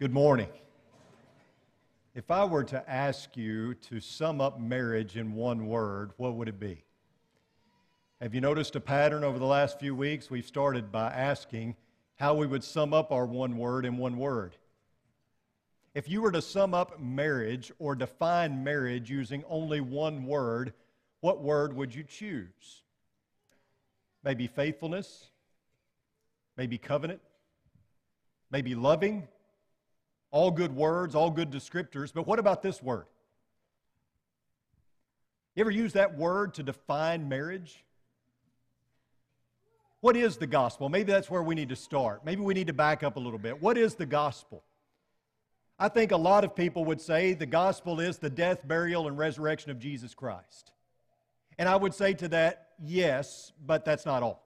Good morning. If I were to ask you to sum up marriage in one word, what would it be? Have you noticed a pattern over the last few weeks? We've started by asking how we would sum up our one word in one word. If you were to sum up marriage or define marriage using only one word, what word would you choose? Maybe faithfulness, maybe covenant, maybe loving, all good words, all good descriptors, but what about this word? You ever use that word to define marriage? What is the gospel? Maybe that's where we need to start. Maybe we need to back up a little bit. What is the gospel? I think a lot of people would say the gospel is the death, burial, and resurrection of Jesus Christ. And I would say to that, yes, but that's not all.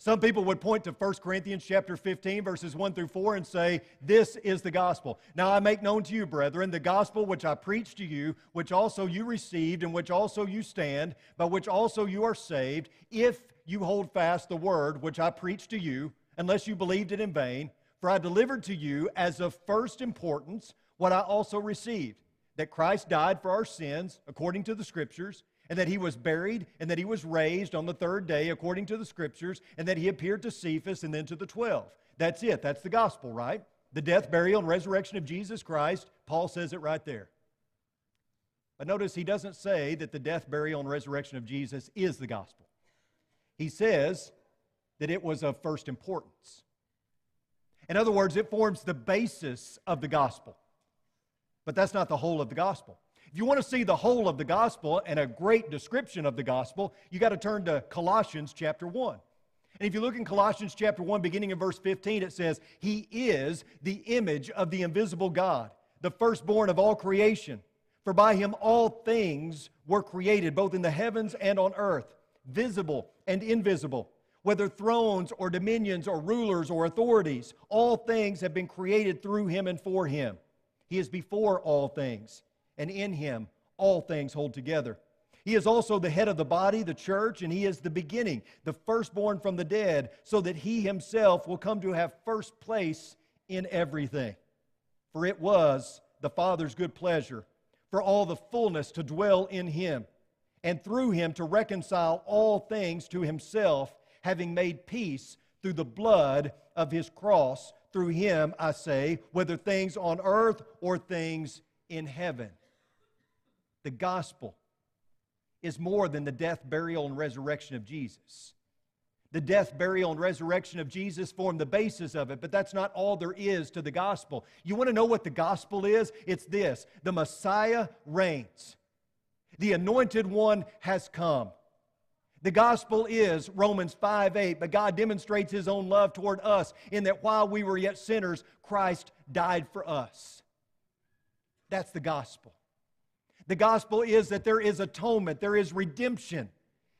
Some people would point to 1 Corinthians chapter 15 verses 1 through 4 and say, "This is the gospel." Now I make known to you, brethren, the gospel which I preached to you, which also you received and which also you stand, by which also you are saved, if you hold fast the word which I preached to you, unless you believed it in vain, for I delivered to you as of first importance what I also received, that Christ died for our sins according to the scriptures, and that he was buried, and that he was raised on the third day according to the scriptures, and that he appeared to Cephas and then to the twelve. That's it. That's the gospel, right? The death, burial, and resurrection of Jesus Christ. Paul says it right there. But notice he doesn't say that the death, burial, and resurrection of Jesus is the gospel. He says that it was of first importance. In other words, it forms the basis of the gospel. But that's not the whole of the gospel. If you want to see the whole of the gospel and a great description of the gospel, you got to turn to Colossians chapter 1. And if you look in Colossians chapter 1, beginning in verse 15, it says, He is the image of the invisible God, the firstborn of all creation. For by him all things were created, both in the heavens and on earth, visible and invisible. Whether thrones or dominions or rulers or authorities, all things have been created through him and for him. He is before all things and in him all things hold together. He is also the head of the body, the church, and he is the beginning, the firstborn from the dead, so that he himself will come to have first place in everything. For it was the Father's good pleasure for all the fullness to dwell in him, and through him to reconcile all things to himself, having made peace through the blood of his cross. Through him, I say, whether things on earth or things in heaven. The gospel is more than the death, burial, and resurrection of Jesus. The death, burial, and resurrection of Jesus form the basis of it, but that's not all there is to the gospel. You want to know what the gospel is? It's this the Messiah reigns, the anointed one has come. The gospel is Romans 5 8, but God demonstrates his own love toward us in that while we were yet sinners, Christ died for us. That's the gospel. The gospel is that there is atonement, there is redemption.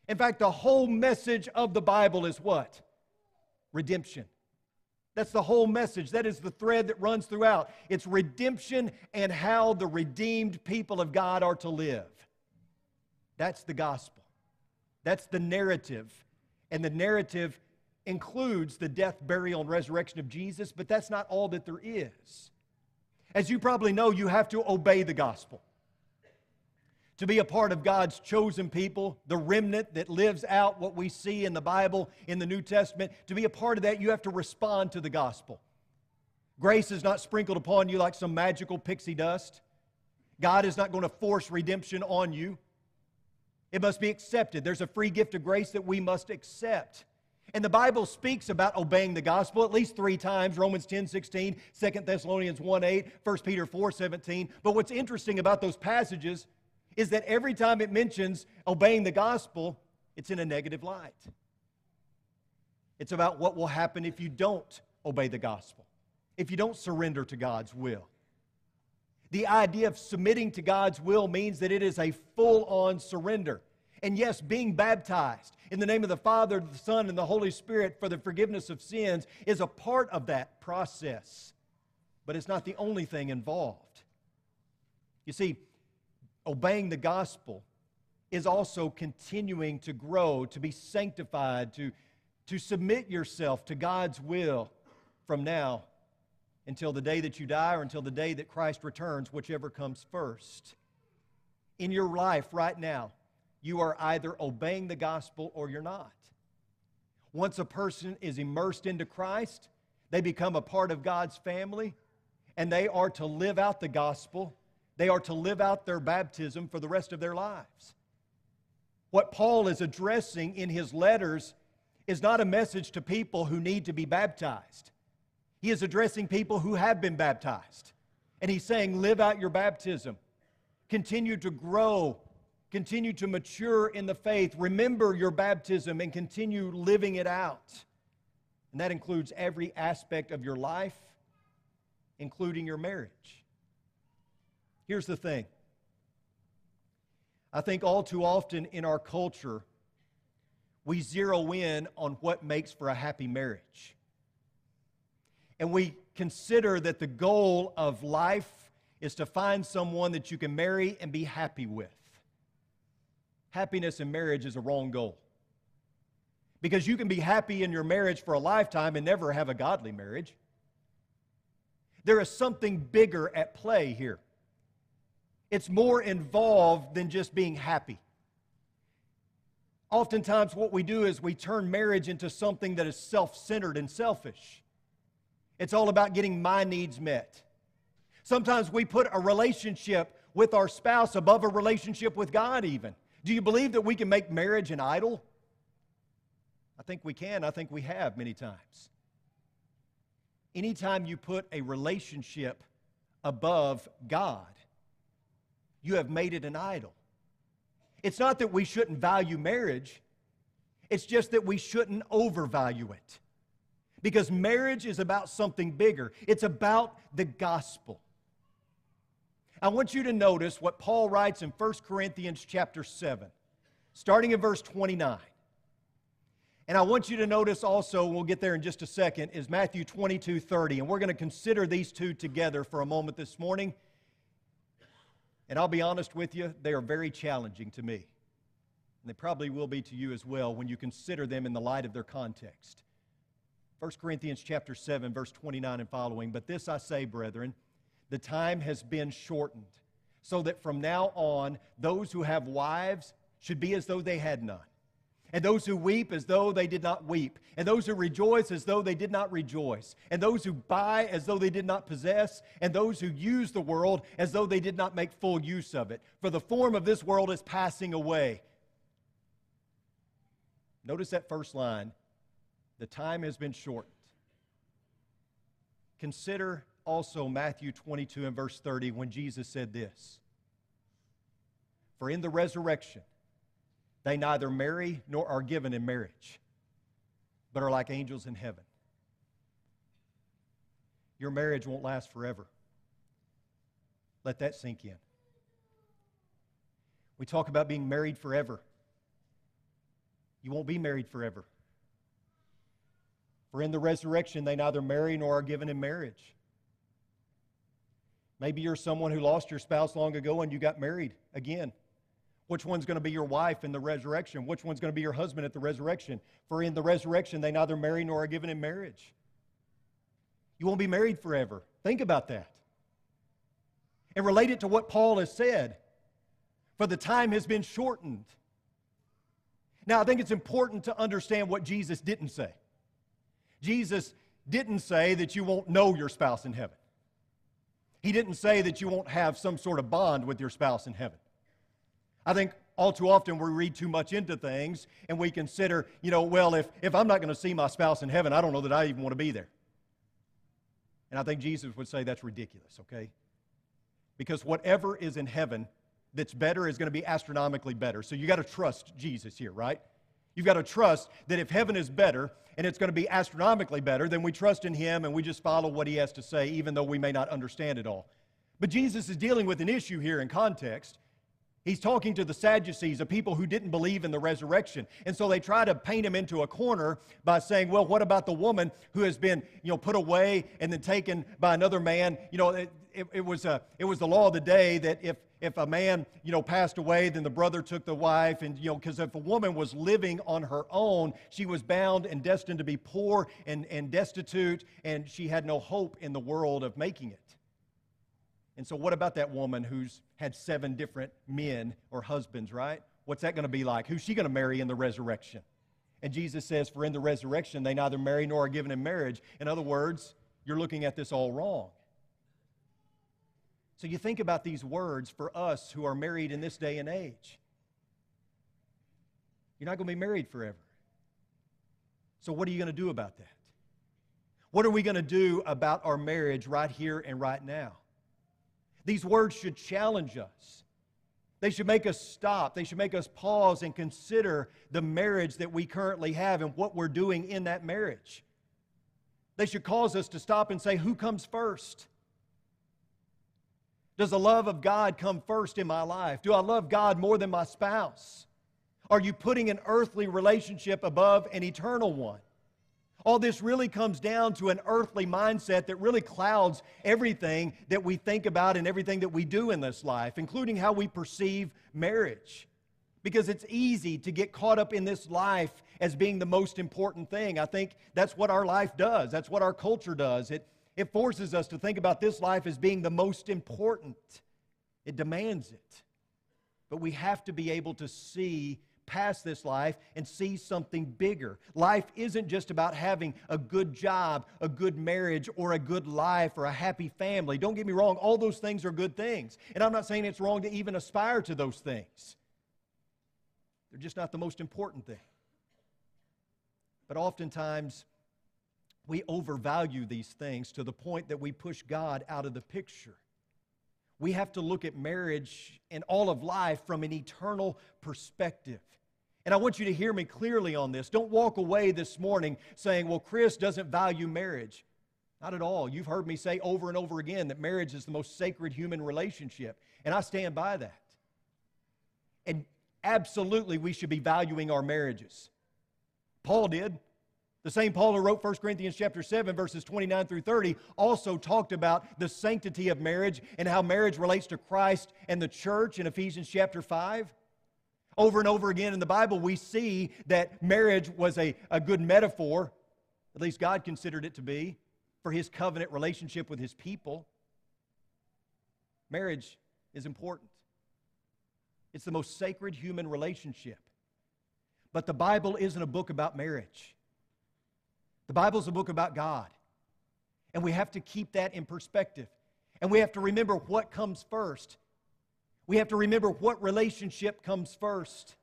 In fact, the whole message of the Bible is what? Redemption. That's the whole message. That is the thread that runs throughout. It's redemption and how the redeemed people of God are to live. That's the gospel. That's the narrative. And the narrative includes the death, burial, and resurrection of Jesus, but that's not all that there is. As you probably know, you have to obey the gospel to be a part of God's chosen people, the remnant that lives out what we see in the Bible, in the New Testament, to be a part of that, you have to respond to the gospel. Grace is not sprinkled upon you like some magical pixie dust. God is not going to force redemption on you. It must be accepted. There's a free gift of grace that we must accept. And the Bible speaks about obeying the gospel at least three times Romans 10 16, 2 Thessalonians 1 8, 1 Peter 4 17. But what's interesting about those passages is that every time it mentions obeying the gospel, it's in a negative light. It's about what will happen if you don't obey the gospel, if you don't surrender to God's will. The idea of submitting to God's will means that it is a full on surrender. And yes, being baptized in the name of the Father, the Son, and the Holy Spirit for the forgiveness of sins is a part of that process. But it's not the only thing involved. You see, obeying the gospel is also continuing to grow, to be sanctified, to, to submit yourself to God's will from now until the day that you die or until the day that Christ returns, whichever comes first. In your life right now, you are either obeying the gospel or you're not. Once a person is immersed into Christ, they become a part of God's family and they are to live out the gospel. They are to live out their baptism for the rest of their lives. What Paul is addressing in his letters is not a message to people who need to be baptized. He is addressing people who have been baptized. And he's saying, live out your baptism. Continue to grow. Continue to mature in the faith. Remember your baptism and continue living it out. And that includes every aspect of your life, including your marriage. Here's the thing I think all too often in our culture, we zero in on what makes for a happy marriage. And we consider that the goal of life is to find someone that you can marry and be happy with. Happiness in marriage is a wrong goal. Because you can be happy in your marriage for a lifetime and never have a godly marriage. There is something bigger at play here. It's more involved than just being happy. Oftentimes, what we do is we turn marriage into something that is self centered and selfish. It's all about getting my needs met. Sometimes we put a relationship with our spouse above a relationship with God, even. Do you believe that we can make marriage an idol? I think we can. I think we have many times. Anytime you put a relationship above God, you have made it an idol. It's not that we shouldn't value marriage, it's just that we shouldn't overvalue it. Because marriage is about something bigger, it's about the gospel. I want you to notice what Paul writes in 1 Corinthians chapter 7, starting in verse 29. And I want you to notice also, we'll get there in just a second, is Matthew 22 30. And we're going to consider these two together for a moment this morning. And I'll be honest with you, they are very challenging to me. And they probably will be to you as well when you consider them in the light of their context. 1 Corinthians chapter 7 verse 29 and following, but this I say, brethren, the time has been shortened, so that from now on those who have wives should be as though they had none and those who weep as though they did not weep, and those who rejoice as though they did not rejoice, and those who buy as though they did not possess, and those who use the world as though they did not make full use of it. For the form of this world is passing away. Notice that first line the time has been shortened. Consider also Matthew 22 and verse 30 when Jesus said this For in the resurrection, they neither marry nor are given in marriage, but are like angels in heaven. Your marriage won't last forever. Let that sink in. We talk about being married forever. You won't be married forever. For in the resurrection, they neither marry nor are given in marriage. Maybe you're someone who lost your spouse long ago and you got married again. Which one's going to be your wife in the resurrection? Which one's going to be your husband at the resurrection? For in the resurrection, they neither marry nor are given in marriage. You won't be married forever. Think about that. And relate it to what Paul has said. For the time has been shortened. Now, I think it's important to understand what Jesus didn't say. Jesus didn't say that you won't know your spouse in heaven. He didn't say that you won't have some sort of bond with your spouse in heaven. I think all too often we read too much into things and we consider, you know, well, if, if I'm not going to see my spouse in heaven, I don't know that I even want to be there. And I think Jesus would say that's ridiculous, okay? Because whatever is in heaven that's better is going to be astronomically better. So you got to trust Jesus here, right? You've got to trust that if heaven is better and it's going to be astronomically better, then we trust in Him and we just follow what He has to say, even though we may not understand it all. But Jesus is dealing with an issue here in context He's talking to the Sadducees, a people who didn't believe in the resurrection. And so they try to paint him into a corner by saying, well, what about the woman who has been, you know, put away and then taken by another man? You know, it, it, it was, a, it was the law of the day that if, if a man, you know, passed away, then the brother took the wife. And, you know, because if a woman was living on her own, she was bound and destined to be poor and, and destitute, and she had no hope in the world of making it. And so, what about that woman who's had seven different men or husbands, right? What's that going to be like? Who's she going to marry in the resurrection? And Jesus says, For in the resurrection, they neither marry nor are given in marriage. In other words, you're looking at this all wrong. So, you think about these words for us who are married in this day and age. You're not going to be married forever. So, what are you going to do about that? What are we going to do about our marriage right here and right now? These words should challenge us. They should make us stop. They should make us pause and consider the marriage that we currently have and what we're doing in that marriage. They should cause us to stop and say, Who comes first? Does the love of God come first in my life? Do I love God more than my spouse? Are you putting an earthly relationship above an eternal one? All this really comes down to an earthly mindset that really clouds everything that we think about and everything that we do in this life, including how we perceive marriage. Because it's easy to get caught up in this life as being the most important thing. I think that's what our life does, that's what our culture does. It, it forces us to think about this life as being the most important, it demands it. But we have to be able to see past this life and see something bigger. Life isn't just about having a good job, a good marriage, or a good life, or a happy family. Don't get me wrong, all those things are good things. And I'm not saying it's wrong to even aspire to those things, they're just not the most important thing. But oftentimes, we overvalue these things to the point that we push God out of the picture we have to look at marriage and all of life from an eternal perspective. And I want you to hear me clearly on this. Don't walk away this morning saying, well, Chris doesn't value marriage. Not at all. You've heard me say over and over again that marriage is the most sacred human relationship, and I stand by that. And absolutely, we should be valuing our marriages. Paul did. The same Paul who wrote 1 Corinthians chapter 7 verses 29 through 30 also talked about the sanctity of marriage and how marriage relates to Christ and the church in Ephesians chapter 5. Over and over again in the Bible, we see that marriage was a, a good metaphor, at least God considered it to be, for his covenant relationship with his people. Marriage is important, it's the most sacred human relationship. But the Bible isn't a book about marriage, the Bible is a book about God. And we have to keep that in perspective. And we have to remember what comes first we have to remember what relationship comes first.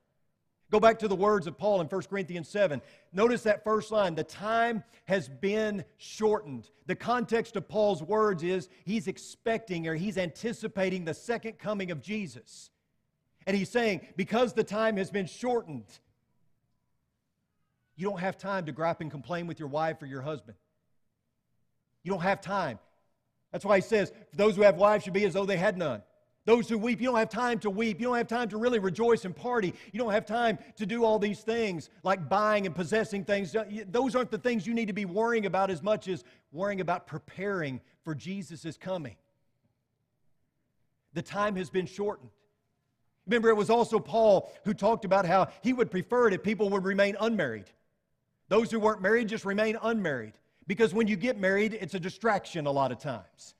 Go back to the words of Paul in 1 Corinthians 7. Notice that first line the time has been shortened. The context of Paul's words is he's expecting or he's anticipating the second coming of Jesus. And he's saying, because the time has been shortened, you don't have time to gripe and complain with your wife or your husband. You don't have time. That's why he says, those who have wives should be as though they had none. Those who weep, you don't have time to weep. You don't have time to really rejoice and party. You don't have time to do all these things like buying and possessing things. Uh, those aren't the things you need to be worrying about as much as worrying about preparing for Jesus' coming. The time has been shortened. Remember, it was also Paul who talked about how he would prefer it if people would remain unmarried. Those who weren't married just remain unmarried. Because when you get married, it's a distraction a lot of times.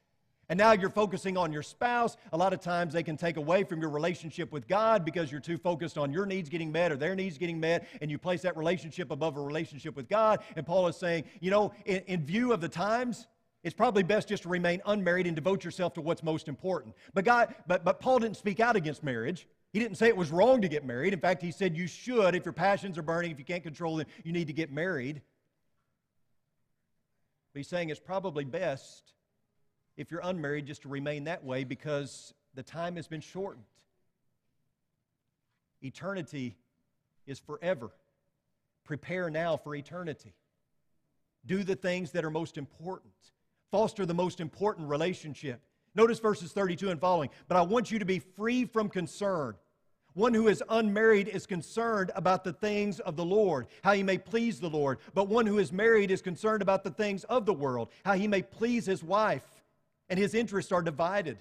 And now you're focusing on your spouse. A lot of times they can take away from your relationship with God because you're too focused on your needs getting met or their needs getting met, and you place that relationship above a relationship with God. And Paul is saying, you know, in, in view of the times, it's probably best just to remain unmarried and devote yourself to what's most important. But God, but, but Paul didn't speak out against marriage. He didn't say it was wrong to get married. In fact, he said you should, if your passions are burning, if you can't control them, you need to get married. But he's saying it's probably best if you're unmarried, just to remain that way because the time has been shortened. Eternity is forever. Prepare now for eternity. Do the things that are most important. Foster the most important relationship. Notice verses 32 and following. But I want you to be free from concern. One who is unmarried is concerned about the things of the Lord, how he may please the Lord. But one who is married is concerned about the things of the world, how he may please his wife, and his interests are divided.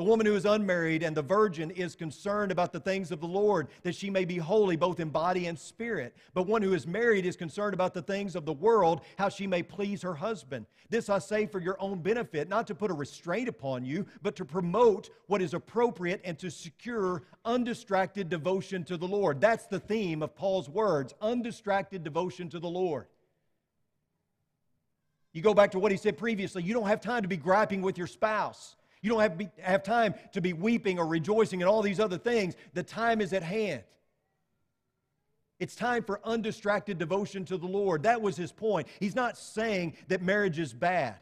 The woman who is unmarried and the virgin is concerned about the things of the Lord, that she may be holy both in body and spirit. But one who is married is concerned about the things of the world, how she may please her husband. This I say for your own benefit, not to put a restraint upon you, but to promote what is appropriate and to secure undistracted devotion to the Lord. That's the theme of Paul's words undistracted devotion to the Lord. You go back to what he said previously you don't have time to be griping with your spouse. You don't have, be, have time to be weeping or rejoicing and all these other things. The time is at hand. It's time for undistracted devotion to the Lord. That was his point. He's not saying that marriage is bad,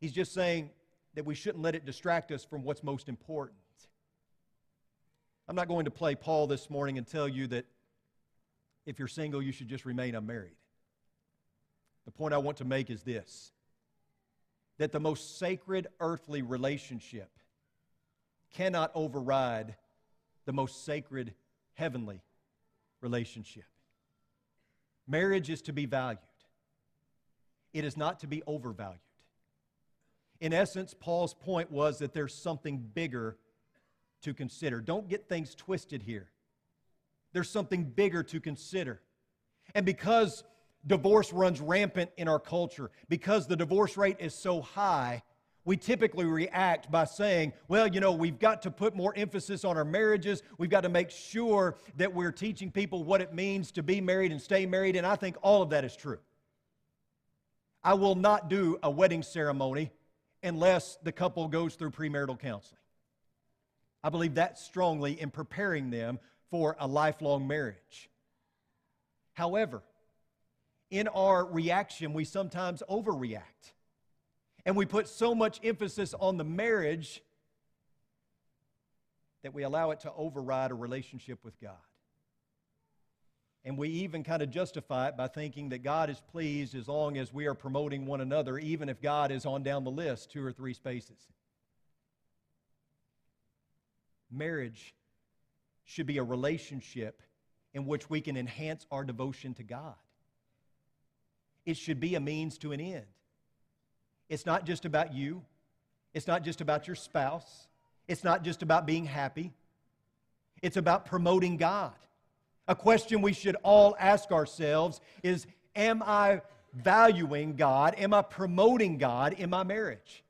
he's just saying that we shouldn't let it distract us from what's most important. I'm not going to play Paul this morning and tell you that if you're single, you should just remain unmarried. The point I want to make is this that the most sacred earthly relationship cannot override the most sacred heavenly relationship. Marriage is to be valued, it is not to be overvalued. In essence, Paul's point was that there's something bigger to consider. Don't get things twisted here. There's something bigger to consider. And because divorce runs rampant in our culture because the divorce rate is so high we typically react by saying, well, you know, we've got to put more emphasis on our marriages. We've got to make sure that we're teaching people what it means to be married and stay married. And I think all of that is true. I will not do a wedding ceremony unless the couple goes through premarital counseling. I believe that strongly in preparing them for a lifelong marriage. However, in our reaction, we sometimes overreact. And we put so much emphasis on the marriage that we allow it to override a relationship with God. And we even kind of justify it by thinking that God is pleased as long as we are promoting one another, even if God is on down the list two or three spaces. Marriage should be a relationship in which we can enhance our devotion to God. It should be a means to an end. It's not just about you, it's not just about your spouse, it's not just about being happy, it's about promoting God. A question we should all ask ourselves is Am I valuing God? Am I promoting God in my marriage?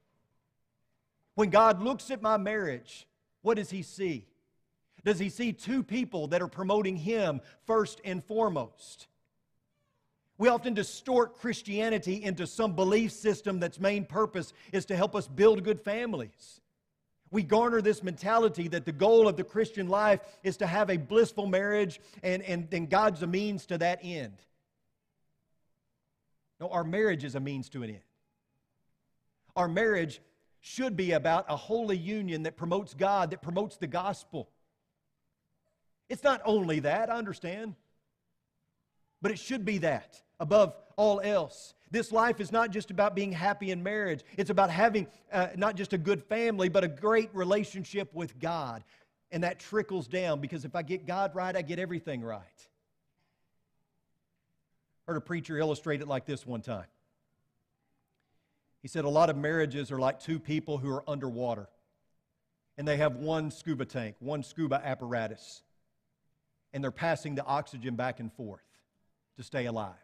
When God looks at my marriage, what does He see? Does He see two people that are promoting Him first and foremost? We often distort Christianity into some belief system that's main purpose is to help us build good families. We garner this mentality that the goal of the Christian life is to have a blissful marriage, and, and, and God's a means to that end. No, our marriage is a means to an end. Our marriage should be about a holy union that promotes God, that promotes the gospel. It's not only that, I understand but it should be that above all else. This life is not just about being happy in marriage, it's about having uh, not just a good family, but a great relationship with God. And that trickles down because if I get God right, I get everything right. Heard a preacher illustrate it like this one time. He said, A lot of marriages are like two people who are underwater, and they have one scuba tank, one scuba apparatus, and they're passing the oxygen back and forth to stay alive.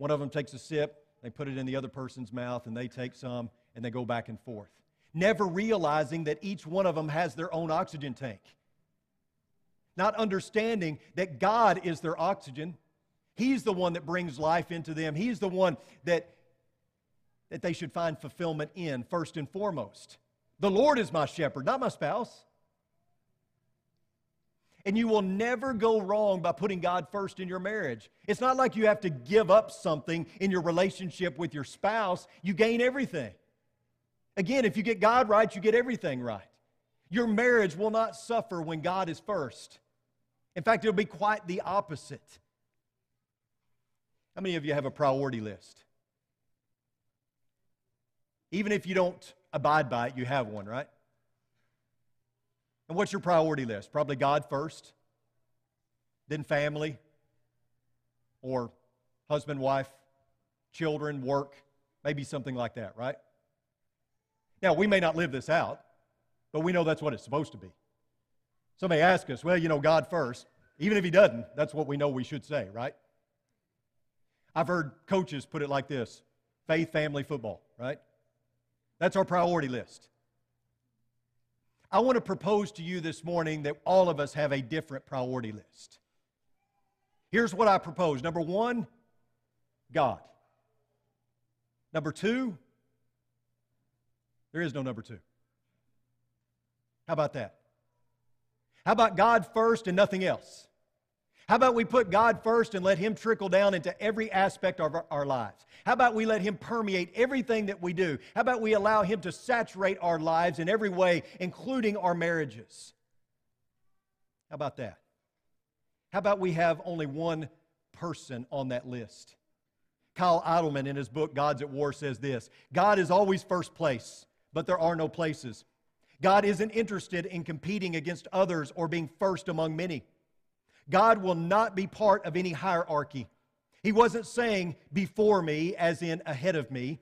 One of them takes a sip, they put it in the other person's mouth, and they take some, and they go back and forth. Never realizing that each one of them has their own oxygen tank. Not understanding that God is their oxygen. He's the one that brings life into them. He's the one that, that they should find fulfillment in, first and foremost. The Lord is my shepherd, not my spouse. And you will never go wrong by putting God first in your marriage. It's not like you have to give up something in your relationship with your spouse, you gain everything. Again, if you get God right, you get everything right. Your marriage will not suffer when God is first. In fact, it'll be quite the opposite. How many of you have a priority list? Even if you don't abide by it, you have one, right? And what's your priority list? Probably God first, then family, or husband, wife, children, work, maybe something like that, right? Now, we may not live this out, but we know that's what it's supposed to be. Somebody ask us, well, you know, God first. Even if He doesn't, that's what we know we should say, right? I've heard coaches put it like this faith, family, football, right? That's our priority list. I want to propose to you this morning that all of us have a different priority list. Here's what I propose number one, God. Number two, there is no number two. How about that? How about God first and nothing else? How about we put God first and let Him trickle down into every aspect of our, our, lives? How about we let Him permeate everything that we do? How about we allow Him to saturate our lives in every way, including our marriages? How about that? How about we have only one person on that list? Kyle Idleman, in his book God's at War, says this God is always first place, but there are no places. God isn't interested in competing against others or being first among many. God will not be part of any hierarchy. He wasn't saying before me, as in ahead of me.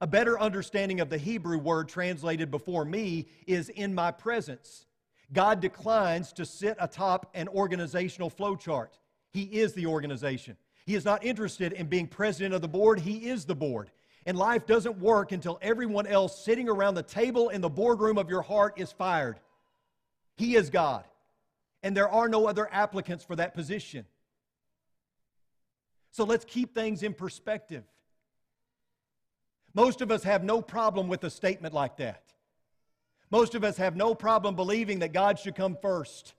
A better understanding of the Hebrew word translated before me is in my presence. God declines to sit atop an organizational flowchart. He is the organization. He is not interested in being president of the board, He is the board. And life doesn't work until everyone else sitting around the table in the boardroom of your heart is fired. He is God and there are no other applicants for that position. So let's keep things in perspective. Most of us have no problem with a statement like that. Most of us have no problem believing that God should come first.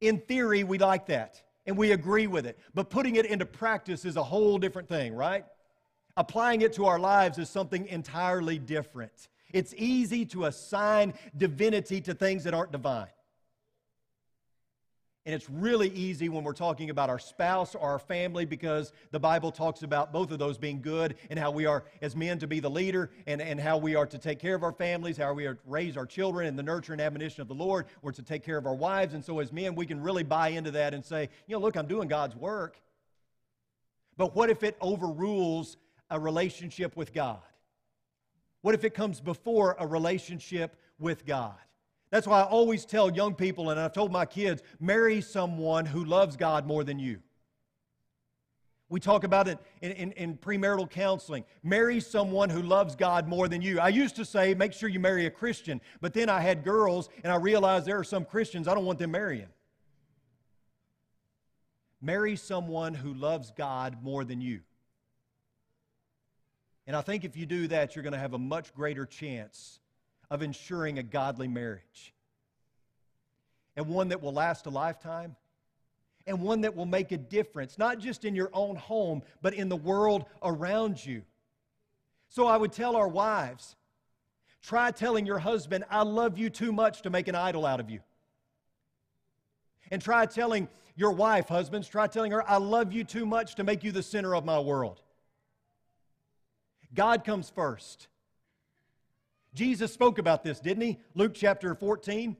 In theory, we like that and we agree with it. But putting it into practice is a whole different thing, right? Applying it to our lives is something entirely different. It's easy to assign divinity to things that aren't divine. And it's really easy when we're talking about our spouse or our family because the Bible talks about both of those being good and how we are, as men, to be the leader and, and how we are to take care of our families, how we are to raise our children in the nurture and admonition of the Lord. We're to take care of our wives. And so, as men, we can really buy into that and say, you know, look, I'm doing God's work. But what if it overrules a relationship with God? What if it comes before a relationship with God? That's why I always tell young people, and I've told my kids, marry someone who loves God more than you. We talk about it in, in, in, premarital counseling. Marry someone who loves God more than you. I used to say, make sure you marry a Christian, but then I had girls, and I realized there are some Christians I don't want them marrying. Marry someone who loves God more than you. And I think if you do that, you're going to have a much greater chance of ensuring a godly marriage. And one that will last a lifetime. And one that will make a difference, not just in your own home, but in the world around you. So I would tell our wives try telling your husband, I love you too much to make an idol out of you. And try telling your wife, husbands, try telling her, I love you too much to make you the center of my world. God comes first. Jesus spoke about this, didn't he? Luke chapter 14.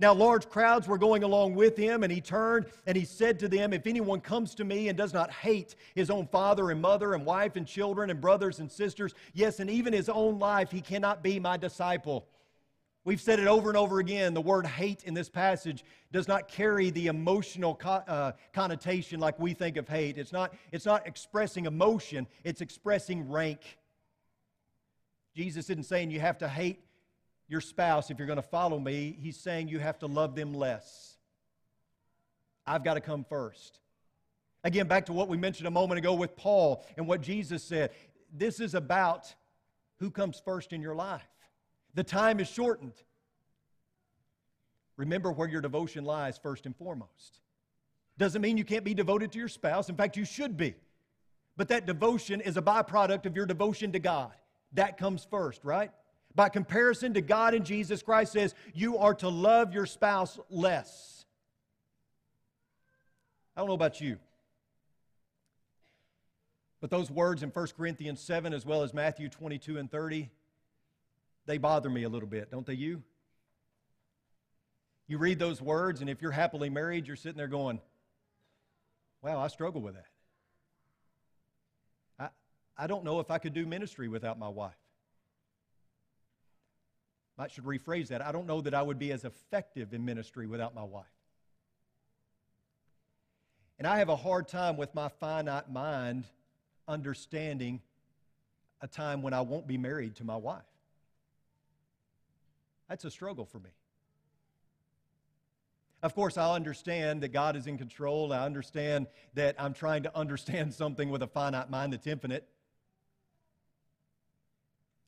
Now, large crowds were going along with him, and he turned and he said to them, If anyone comes to me and does not hate his own father and mother and wife and children and brothers and sisters, yes, and even his own life, he cannot be my disciple. We've said it over and over again. The word hate in this passage does not carry the emotional co- uh, connotation like we think of hate. It's not, it's not expressing emotion, it's expressing rank. Jesus isn't saying you have to hate your spouse if you're going to follow me. He's saying you have to love them less. I've got to come first. Again, back to what we mentioned a moment ago with Paul and what Jesus said. This is about who comes first in your life. The time is shortened. Remember where your devotion lies first and foremost. Doesn't mean you can't be devoted to your spouse. In fact, you should be. But that devotion is a byproduct of your devotion to God. That comes first, right? By comparison to God and Jesus, Christ says you are to love your spouse less. I don't know about you. But those words in 1 Corinthians 7 as well as Matthew 22 and 30, they bother me a little bit, don't they you? You read those words, and if you're happily married, you're sitting there going, Wow, I struggle with that. I, don't know if I could do ministry without my wife. I should rephrase that. I don't know that I would be as effective in ministry without my wife. And I have a hard time with my finite mind understanding a time when I won't be married to my wife. That's a struggle for me. Of course, I understand that God is in control. I understand that I'm trying to understand something with a finite mind that's infinite.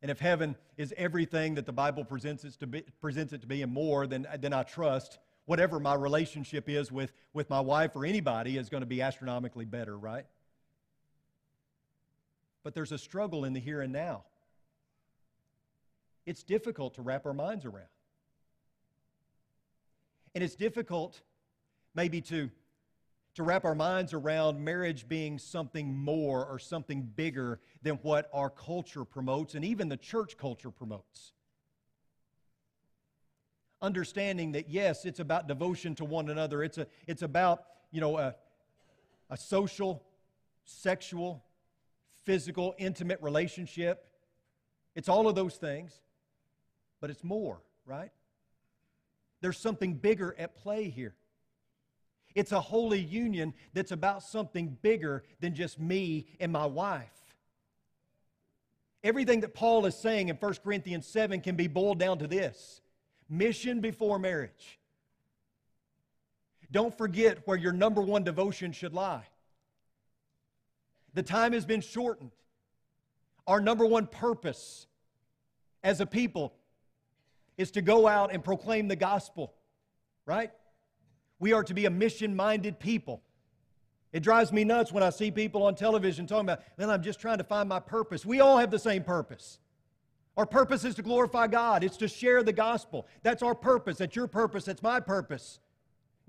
And if heaven is everything that the Bible presents it to be, presents it to be and more, then, then I trust whatever my relationship is with, with my wife or anybody is going to be astronomically better, right? But there's a struggle in the here and now. It's difficult to wrap our minds around. And it's difficult maybe to, to wrap our minds around marriage being something more or something bigger than what our culture promotes and even the church culture promotes. Understanding that, yes, it's about devotion to one another, it's, a, it's about, you know, a, a social, sexual, physical, intimate relationship. It's all of those things, but it's more, right? There's something bigger at play here. It's a holy union that's about something bigger than just me and my wife. Everything that Paul is saying in 1 Corinthians 7 can be boiled down to this mission before marriage. Don't forget where your number one devotion should lie. The time has been shortened. Our number one purpose as a people is to go out and proclaim the gospel, right? We are to be a mission minded people. It drives me nuts when I see people on television talking about, man, I'm just trying to find my purpose. We all have the same purpose. Our purpose is to glorify God, it's to share the gospel. That's our purpose. That's your purpose. That's my purpose.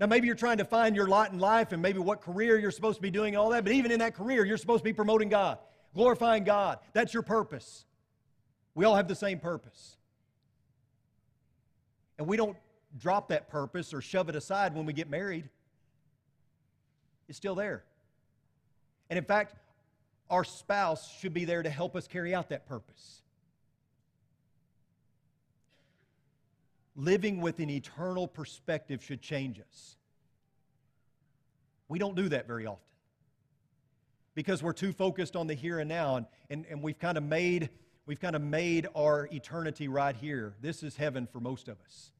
Now, maybe you're trying to find your lot in life and maybe what career you're supposed to be doing, and all that, but even in that career, you're supposed to be promoting God, glorifying God. That's your purpose. We all have the same purpose. And we don't drop that purpose or shove it aside when we get married. It's still there. And in fact, our spouse should be there to help us carry out that purpose. living with an eternal perspective should change us. We don't do that very often because we're too focused on the here and now, and, and, and we've kind of made we've kind of made our eternity right here. This is heaven for most of us.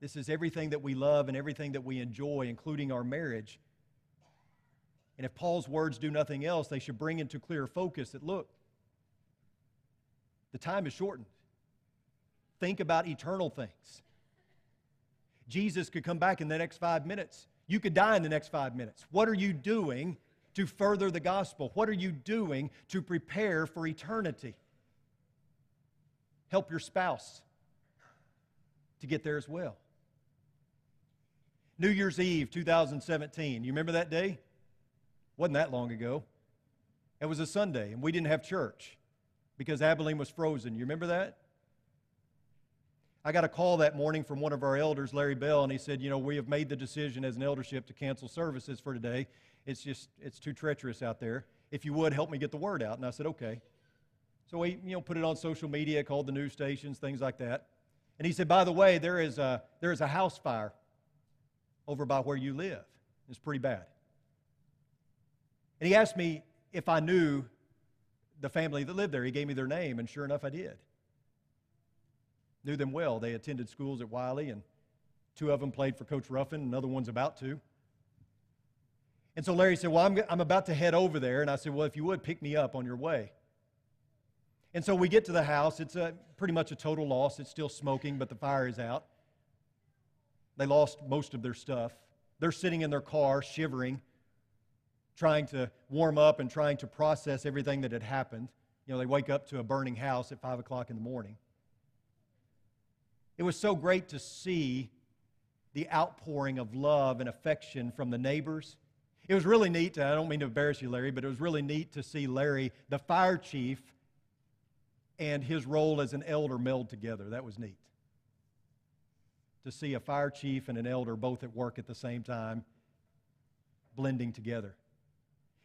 This is everything that we love and everything that we enjoy, including our marriage. And if Paul's words do nothing else, they should bring into clear focus that look, the time is shortened think about eternal things. Jesus could come back in the next five minutes. You could die in the next five minutes. What are you doing to further the gospel? What are you doing to prepare for eternity? Help your spouse to get there as well. New Year's Eve 2017. You remember that day? Wasn't that long ago. It was a Sunday, and we didn't have church because Abilene was frozen. You remember that? I got a call that morning from one of our elders, Larry Bell, and he said, You know, we have made the decision as an eldership to cancel services for today. It's just, it's too treacherous out there. If you would, help me get the word out. And I said, Okay. So we, you know, put it on social media, called the news stations, things like that. And he said, By the way, there is a, there is a house fire over by where you live. It's pretty bad. And he asked me if I knew the family that lived there. He gave me their name, and sure enough, I did knew them well. They attended schools at Wylie, and two of them played for Coach Ruffin, another one's about to. And so Larry said, Well, I'm, I'm about to head over there. And I said, Well, if you would, pick me up on your way. And so we get to the house. It's a, pretty much a total loss. It's still smoking, but the fire is out. They lost most of their stuff. They're sitting in their car, shivering, trying to warm up and trying to process everything that had happened. You know, they wake up to a burning house at 5 o'clock in the morning. It was so great to see the outpouring of love and affection from the neighbors. It was really neat. I don't mean to embarrass you, Larry, but it was really neat to see Larry, the fire chief, and his role as an elder meld together. That was neat. To see a fire chief and an elder both at work at the same time, blending together.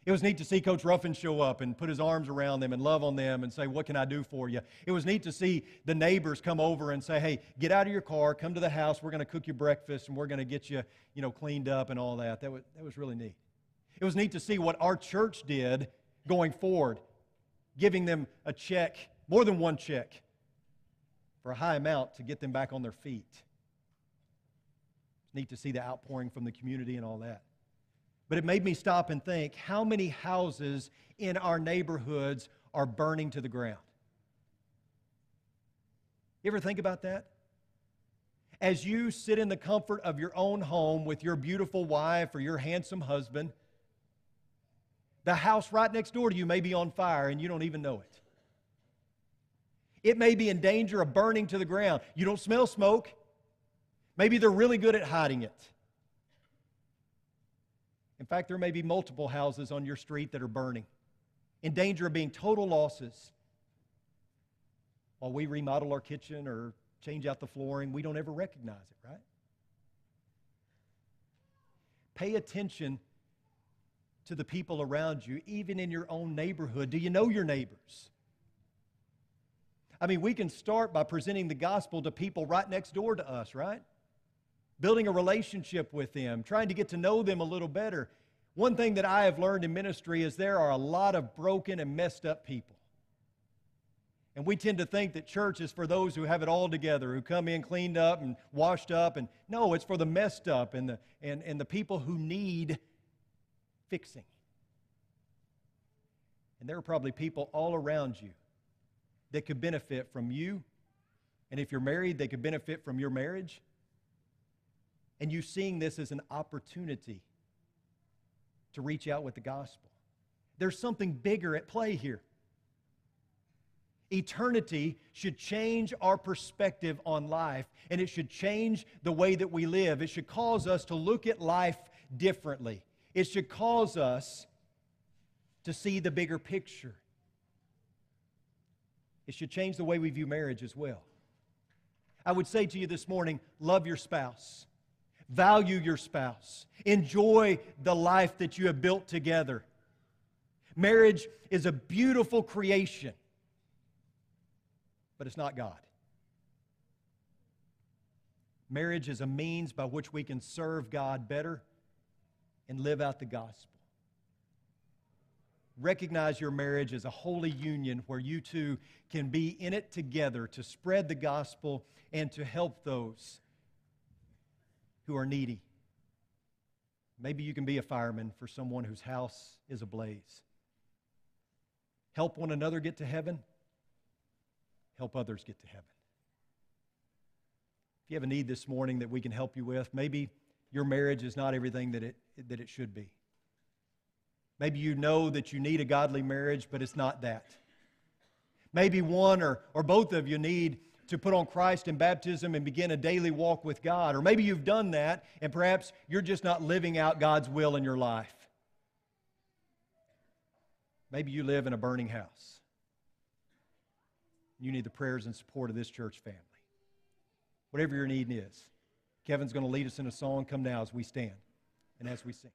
It was neat to see Coach Ruffin show up and put his arms around them and love on them and say, What can I do for you? It was neat to see the neighbors come over and say, Hey, get out of your car, come to the house, we're going to cook you breakfast and we're going to get you, you know, cleaned up and all that. That was, that was really neat. It was neat to see what our church did going forward, giving them a check, more than one check, for a high amount to get them back on their feet. Neat to see the outpouring from the community and all that. But it made me stop and think how many houses in our neighborhoods are burning to the ground? You ever think about that? As you sit in the comfort of your own home with your beautiful wife or your handsome husband, the house right next door to you may be on fire and you don't even know it. It may be in danger of burning to the ground. You don't smell smoke. Maybe they're really good at hiding it. In fact, there may be multiple houses on your street that are burning, in danger of being total losses. While we remodel our kitchen or change out the flooring, we don't ever recognize it, right? Pay attention to the people around you, even in your own neighborhood. Do you know your neighbors? I mean, we can start by presenting the gospel to people right next door to us, right? Building a relationship with them, trying to get to know them a little better. One thing that I have learned in ministry is there are a lot of broken and messed up people. And we tend to think that church is for those who have it all together, who come in cleaned up and washed up. And no, it's for the messed up and the, and, and the people who need fixing. And there are probably people all around you that could benefit from you. And if you're married, they could benefit from your marriage and you seeing this as an opportunity to reach out with the gospel. There's something bigger at play here. Eternity should change our perspective on life, and it should change the way that we live. It should cause us to look at life differently. It should cause us to see the bigger picture. It should change the way we view marriage as well. I would say to you this morning love your spouse. Value your spouse. Enjoy the life that you have built together. Marriage is a beautiful creation, but it's not God. Marriage is a means by which we can serve God better and live out the gospel. Recognize your marriage as a holy union where you two can be in it together to spread the gospel and to help those who are needy. Maybe you can be a fireman for someone whose house is ablaze. Help one another get to heaven. Help others get to heaven. If you have a need this morning that we can help you with, maybe your marriage is not everything that it, that it should be. Maybe you know that you need a godly marriage, but it's not that. Maybe one or, or both of you need to put on Christ in baptism and begin a daily walk with God. Or maybe you've done that and perhaps you're just not living out God's will in your life. Maybe you live in a burning house. You need the prayers and support of this church family. Whatever your need is, Kevin's going to lead us in a song. Come now as we stand and as we sing.